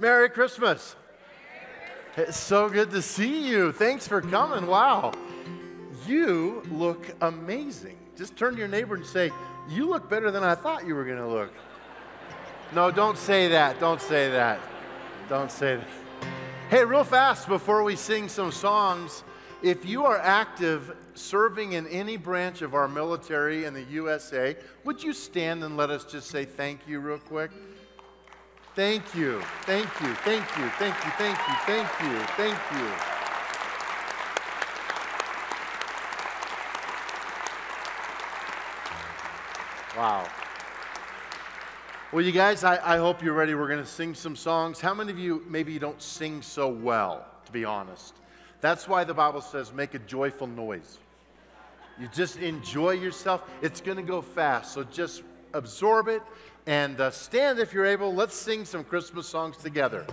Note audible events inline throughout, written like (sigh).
Merry Christmas. It's so good to see you. Thanks for coming. Wow. You look amazing. Just turn to your neighbor and say, You look better than I thought you were going to look. No, don't say that. Don't say that. Don't say that. Hey, real fast before we sing some songs, if you are active serving in any branch of our military in the USA, would you stand and let us just say thank you real quick? Thank you, thank you, thank you, thank you, thank you, thank you, thank you. Wow. Well, you guys, I, I hope you're ready. We're going to sing some songs. How many of you, maybe you don't sing so well, to be honest? That's why the Bible says make a joyful noise. You just enjoy yourself. It's going to go fast, so just absorb it and uh, stand if you're able. Let's sing some Christmas songs together.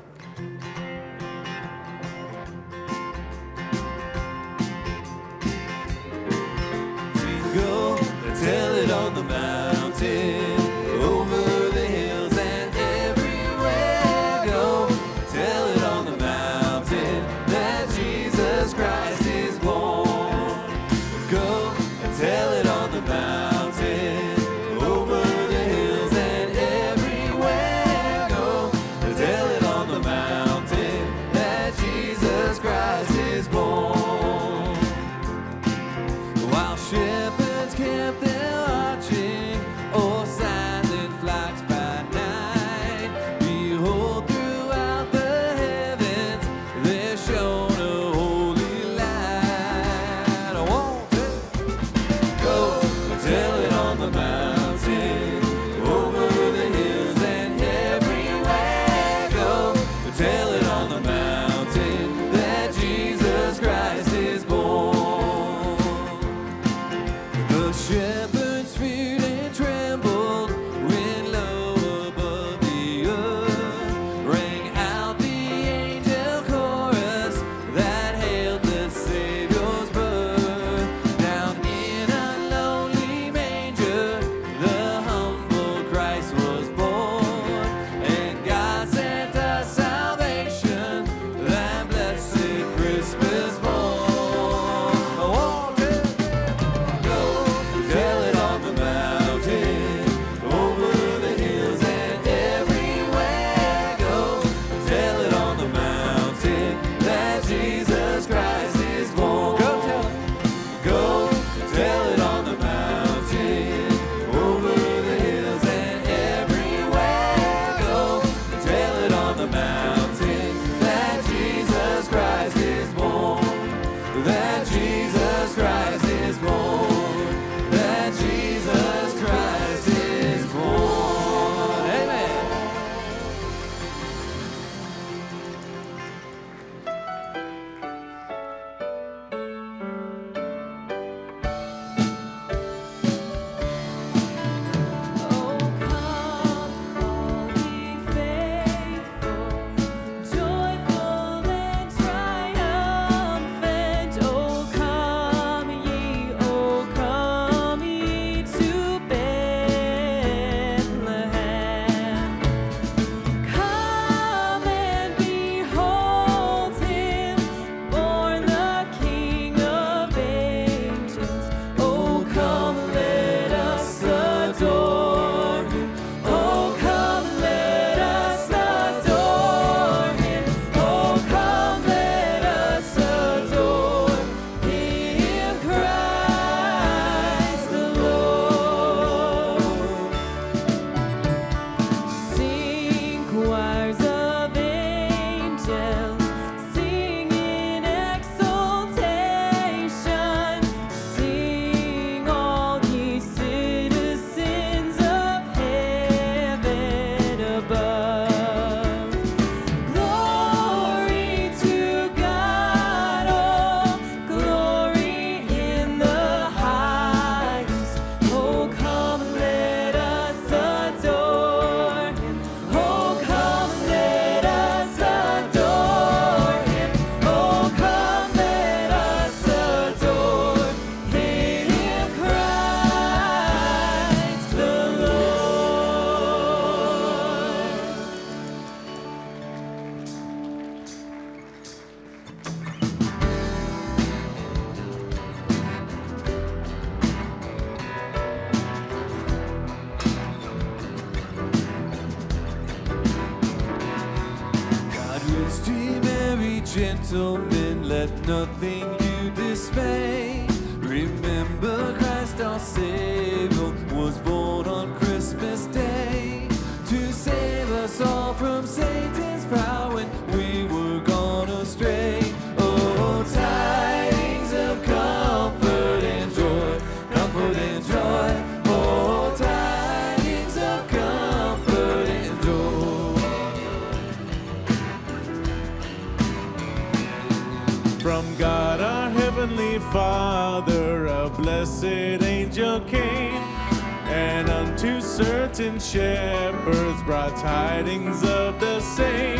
Shepherds brought tidings of the same.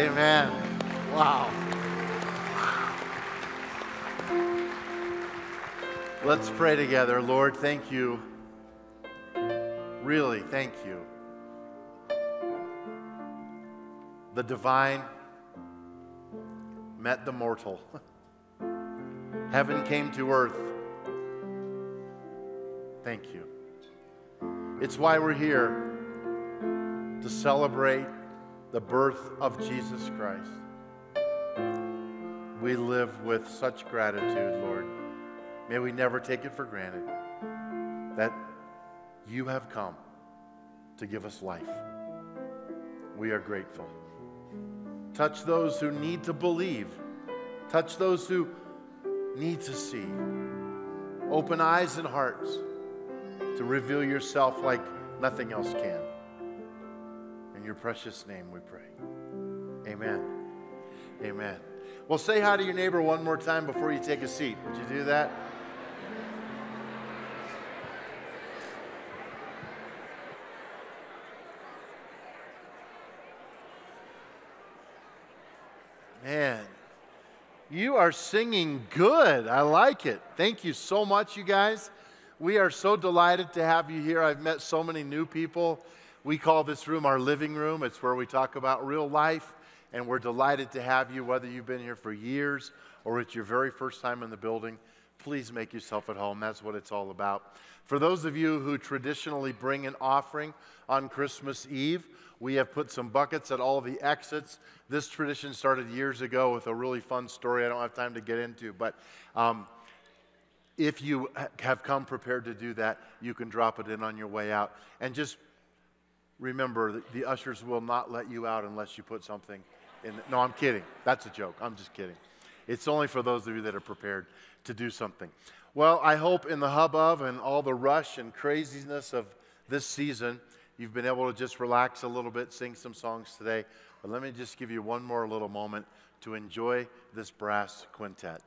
Amen. Wow. Let's pray together. Lord, thank you. Really, thank you. The divine met the mortal. (laughs) Heaven came to earth. Thank you. It's why we're here to celebrate the birth of Jesus Christ. We live with such gratitude, Lord. May we never take it for granted that you have come to give us life. We are grateful. Touch those who need to believe, touch those who need to see. Open eyes and hearts to reveal yourself like nothing else can. Your precious name we pray. Amen. Amen. Well, say hi to your neighbor one more time before you take a seat. Would you do that? Man, you are singing good. I like it. Thank you so much, you guys. We are so delighted to have you here. I've met so many new people. We call this room our living room. It's where we talk about real life, and we're delighted to have you, whether you've been here for years or it's your very first time in the building. Please make yourself at home. That's what it's all about. For those of you who traditionally bring an offering on Christmas Eve, we have put some buckets at all the exits. This tradition started years ago with a really fun story I don't have time to get into, but um, if you have come prepared to do that, you can drop it in on your way out. And just remember, the ushers will not let you out unless you put something in. The, no, I'm kidding. That's a joke. I'm just kidding. It's only for those of you that are prepared to do something. Well, I hope in the hubbub and all the rush and craziness of this season, you've been able to just relax a little bit, sing some songs today. But let me just give you one more little moment to enjoy this brass quintet.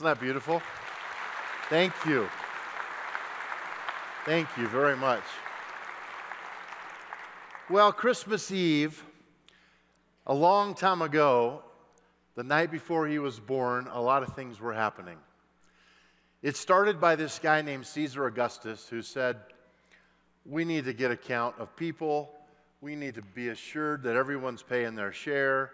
Isn't that beautiful? Thank you. Thank you very much. Well, Christmas Eve, a long time ago, the night before he was born, a lot of things were happening. It started by this guy named Caesar Augustus who said, We need to get a count of people. We need to be assured that everyone's paying their share.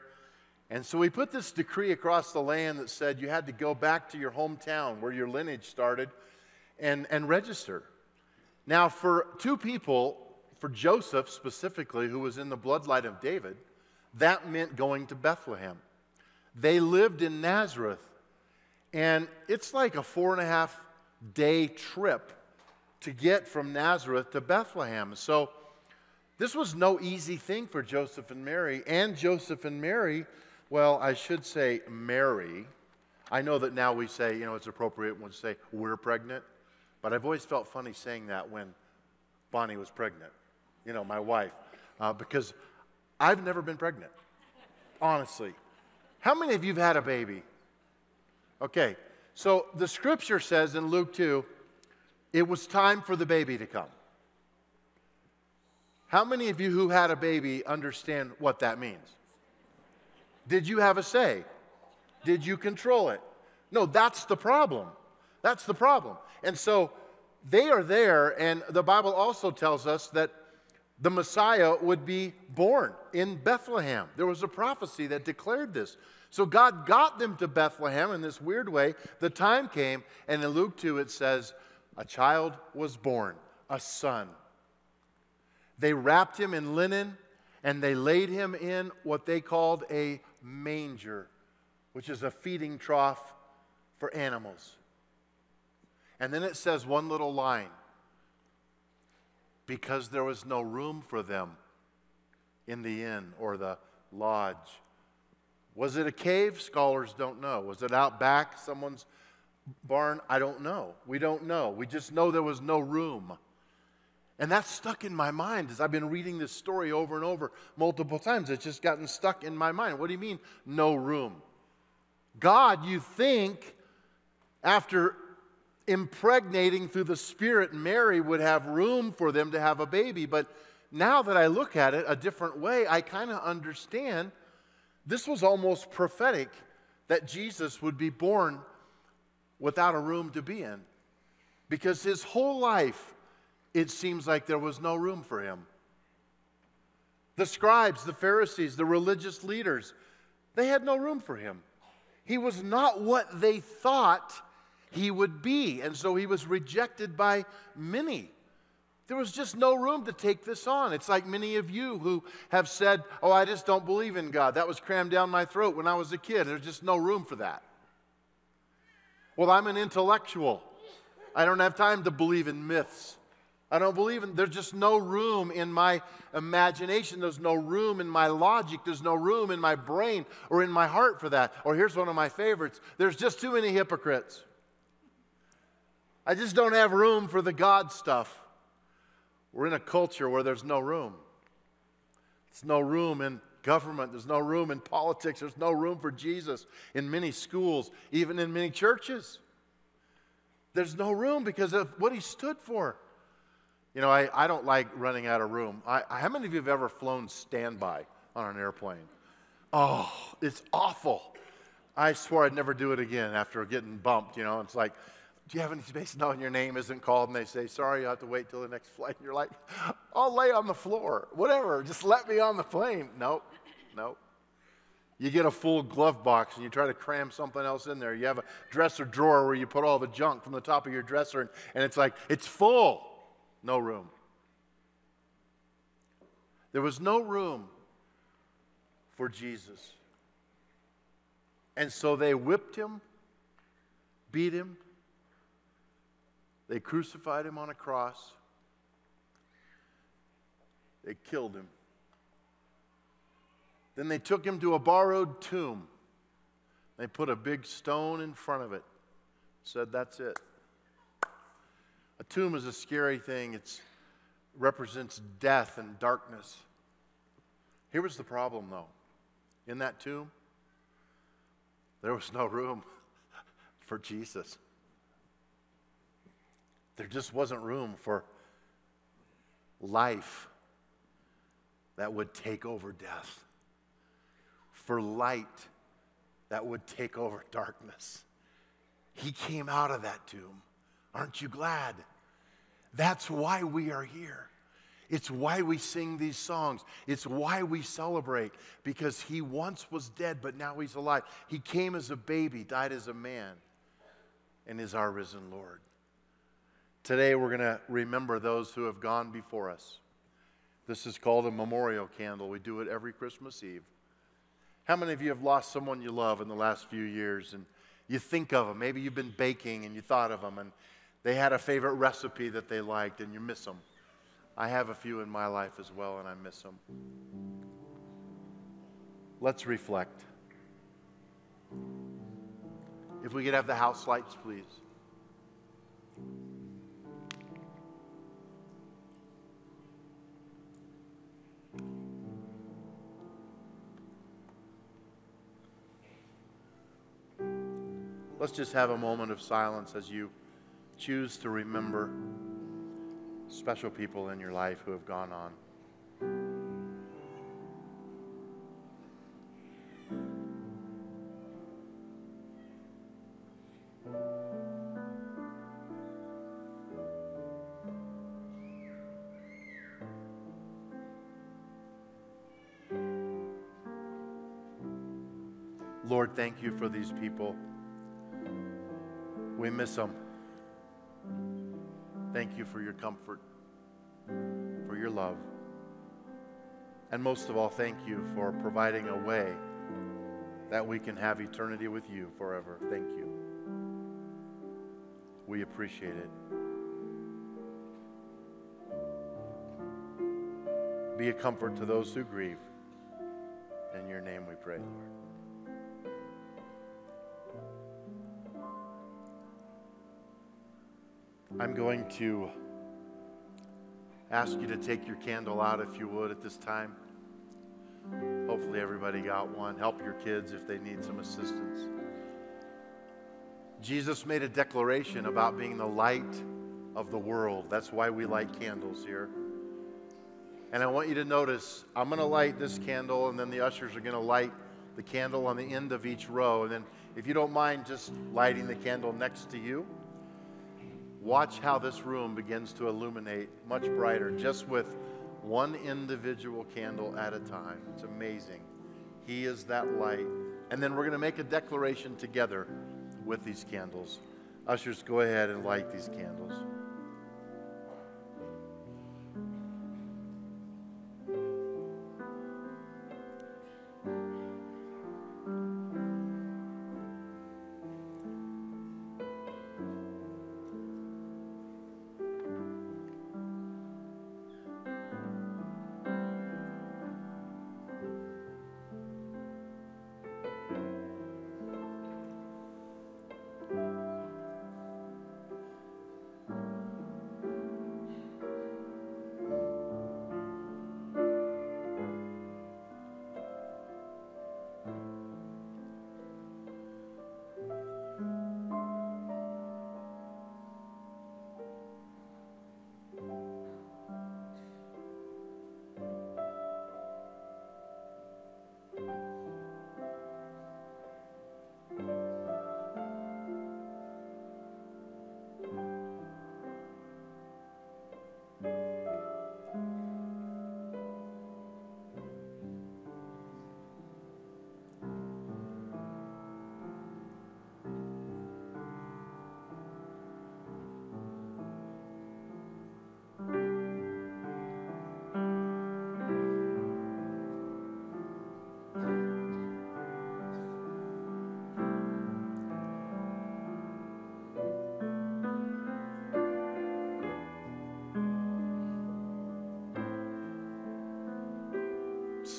And so he put this decree across the land that said you had to go back to your hometown where your lineage started and, and register. Now, for two people, for Joseph specifically, who was in the bloodline of David, that meant going to Bethlehem. They lived in Nazareth, and it's like a four and a half day trip to get from Nazareth to Bethlehem. So, this was no easy thing for Joseph and Mary. And Joseph and Mary, well, I should say Mary. I know that now we say, you know, it's appropriate when we say we're pregnant, but I've always felt funny saying that when Bonnie was pregnant, you know, my wife, uh, because I've never been pregnant, honestly. How many of you have had a baby? Okay, so the scripture says in Luke 2, it was time for the baby to come. How many of you who had a baby understand what that means? Did you have a say? Did you control it? No, that's the problem. That's the problem. And so they are there, and the Bible also tells us that the Messiah would be born in Bethlehem. There was a prophecy that declared this. So God got them to Bethlehem in this weird way. The time came, and in Luke 2 it says, A child was born, a son. They wrapped him in linen and they laid him in what they called a manger, which is a feeding trough for animals. And then it says one little line because there was no room for them in the inn or the lodge. Was it a cave? Scholars don't know. Was it out back, someone's barn? I don't know. We don't know. We just know there was no room. And that's stuck in my mind as I've been reading this story over and over multiple times. It's just gotten stuck in my mind. What do you mean, no room? God, you think, after impregnating through the Spirit, Mary would have room for them to have a baby. But now that I look at it a different way, I kind of understand this was almost prophetic that Jesus would be born without a room to be in. Because his whole life, it seems like there was no room for him. The scribes, the Pharisees, the religious leaders, they had no room for him. He was not what they thought he would be. And so he was rejected by many. There was just no room to take this on. It's like many of you who have said, Oh, I just don't believe in God. That was crammed down my throat when I was a kid. There's just no room for that. Well, I'm an intellectual. I don't have time to believe in myths. I don't believe in, there's just no room in my imagination. There's no room in my logic. There's no room in my brain or in my heart for that. Or here's one of my favorites there's just too many hypocrites. I just don't have room for the God stuff. We're in a culture where there's no room. There's no room in government. There's no room in politics. There's no room for Jesus in many schools, even in many churches. There's no room because of what he stood for. You know, I, I don't like running out of room. I, how many of you have ever flown standby on an airplane? Oh, it's awful. I swore I'd never do it again after getting bumped. You know, it's like, do you have any space? No, and your name isn't called. And they say, sorry, you have to wait till the next (laughs) flight. And you're like, I'll lay on the floor, whatever. Just let me on the plane. Nope, nope. You get a full glove box and you try to cram something else in there. You have a dresser drawer where you put all the junk from the top of your dresser, and, and it's like, it's full. No room. There was no room for Jesus. And so they whipped him, beat him, they crucified him on a cross, they killed him. Then they took him to a borrowed tomb. They put a big stone in front of it, said, That's it. A tomb is a scary thing. It represents death and darkness. Here was the problem, though. In that tomb, there was no room (laughs) for Jesus. There just wasn't room for life that would take over death, for light that would take over darkness. He came out of that tomb. Aren't you glad? That's why we are here. It's why we sing these songs. It's why we celebrate because he once was dead, but now he's alive. He came as a baby, died as a man, and is our risen Lord. Today, we're going to remember those who have gone before us. This is called a memorial candle. We do it every Christmas Eve. How many of you have lost someone you love in the last few years and you think of them? Maybe you've been baking and you thought of them and they had a favorite recipe that they liked and you miss them. I have a few in my life as well and I miss them. Let's reflect. If we could have the house lights, please. Let's just have a moment of silence as you choose to remember special people in your life who have gone on. Lord, thank you for these people. We miss them. Thank you for your comfort, for your love. And most of all, thank you for providing a way that we can have eternity with you forever. Thank you. We appreciate it. Be a comfort to those who grieve. In your name we pray, Lord. I'm going to ask you to take your candle out if you would at this time. Hopefully, everybody got one. Help your kids if they need some assistance. Jesus made a declaration about being the light of the world. That's why we light candles here. And I want you to notice I'm going to light this candle, and then the ushers are going to light the candle on the end of each row. And then, if you don't mind just lighting the candle next to you, watch how this room begins to illuminate much brighter just with one individual candle at a time. It's amazing. He is that light. And then we're going to make a declaration together with these candles. Ushers, go ahead and light these candles.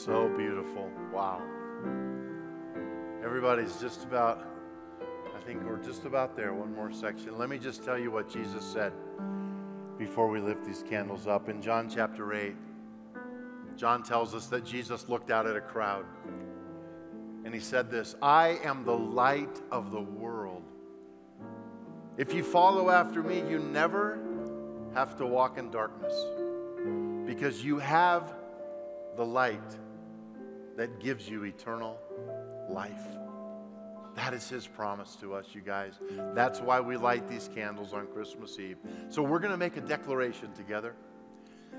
So beautiful. Wow. Everybody's just about, I think we're just about there. One more section. Let me just tell you what Jesus said before we lift these candles up. In John chapter 8, John tells us that Jesus looked out at a crowd and he said this I am the light of the world. If you follow after me, you never have to walk in darkness because you have the light that gives you eternal life. That is his promise to us, you guys. That's why we light these candles on Christmas Eve. So we're going to make a declaration together.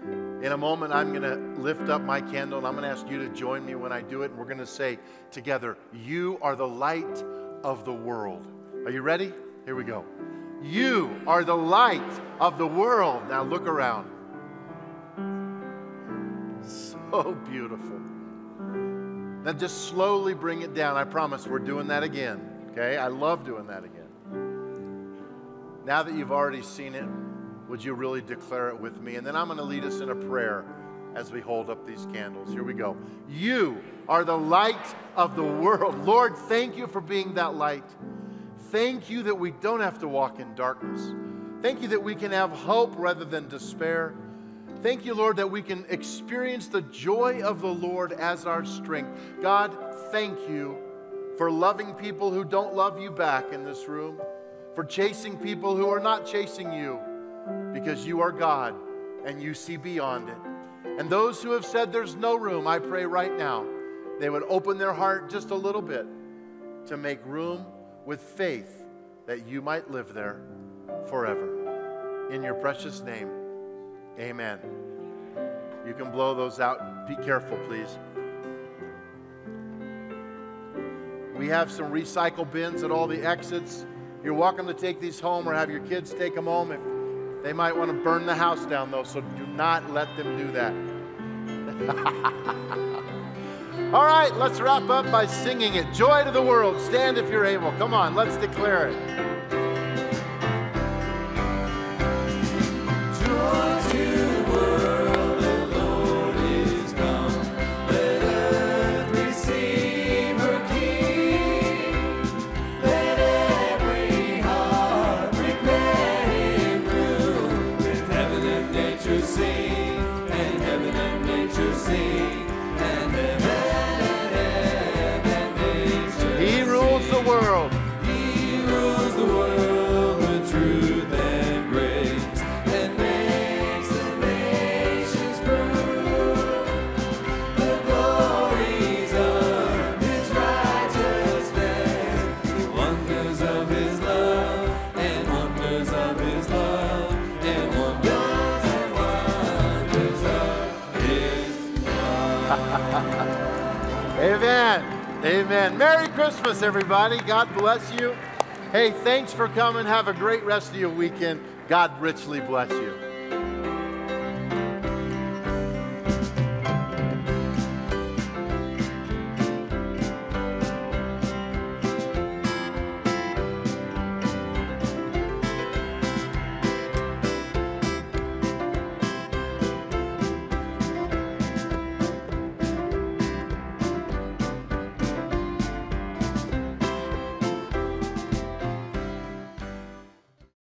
In a moment, I'm going to lift up my candle and I'm going to ask you to join me when I do it. And we're going to say together, You are the light of the world. Are you ready? Here we go. You are the light of the world. Now look around. So beautiful. Now just slowly bring it down. I promise we're doing that again. Okay? I love doing that again. Now that you've already seen it, would you really declare it with me? And then I'm going to lead us in a prayer as we hold up these candles. Here we go. You are the light of the world. Lord, thank you for being that light. Thank you that we don't have to walk in darkness. Thank you that we can have hope rather than despair. Thank you, Lord, that we can experience the joy of the Lord as our strength. God, thank you for loving people who don't love you back in this room, for chasing people who are not chasing you, because you are God and you see beyond it. And those who have said there's no room, I pray right now they would open their heart just a little bit to make room with faith that you might live there forever. In your precious name, amen. You can blow those out. Be careful, please. We have some recycle bins at all the exits. You're welcome to take these home or have your kids take them home. If they might want to burn the house down, though, so do not let them do that. (laughs) All right, let's wrap up by singing it. Joy to the world. Stand if you're able. Come on, let's declare it. Amen. Merry Christmas, everybody. God bless you. Hey, thanks for coming. Have a great rest of your weekend. God richly bless you.